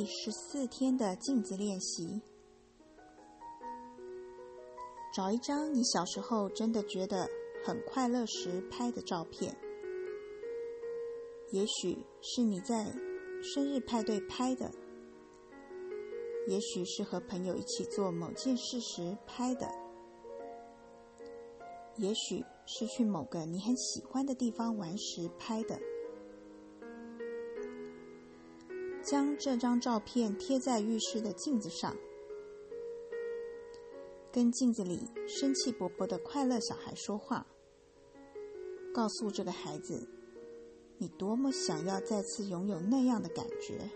第十四天的镜子练习，找一张你小时候真的觉得很快乐时拍的照片。也许是你在生日派对拍的，也许是和朋友一起做某件事时拍的，也许是去某个你很喜欢的地方玩时拍的。将这张照片贴在浴室的镜子上，跟镜子里生气勃勃的快乐小孩说话，告诉这个孩子，你多么想要再次拥有那样的感觉。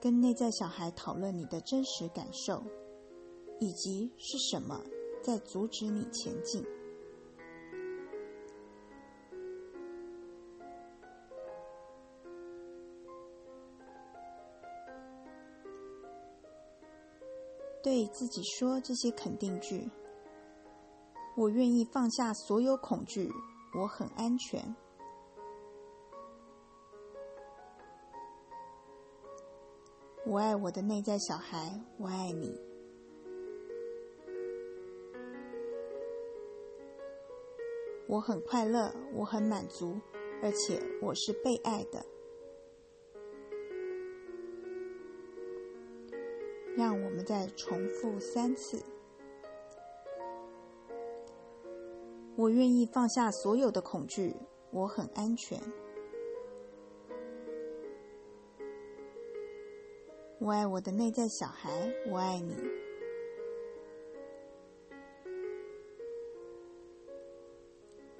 跟内在小孩讨论你的真实感受，以及是什么在阻止你前进。对自己说这些肯定句：我愿意放下所有恐惧，我很安全。我爱我的内在小孩，我爱你。我很快乐，我很满足，而且我是被爱的。让我们再重复三次。我愿意放下所有的恐惧，我很安全。我爱我的内在小孩，我爱你。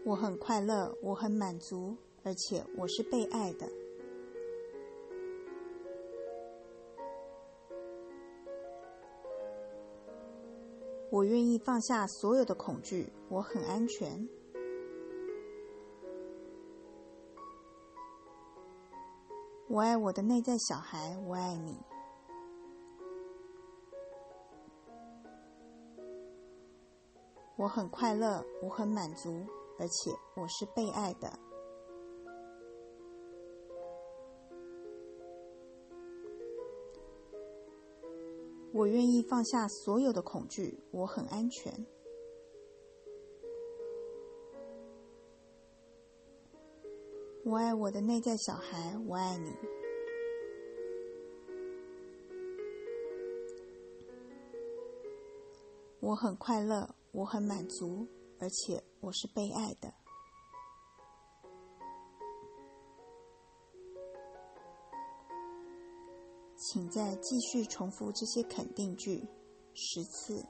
我很快乐，我很满足，而且我是被爱的。我愿意放下所有的恐惧，我很安全。我爱我的内在小孩，我爱你。我很快乐，我很满足，而且我是被爱的。我愿意放下所有的恐惧，我很安全。我爱我的内在小孩，我爱你。我很快乐，我很满足，而且我是被爱的。请再继续重复这些肯定句十次。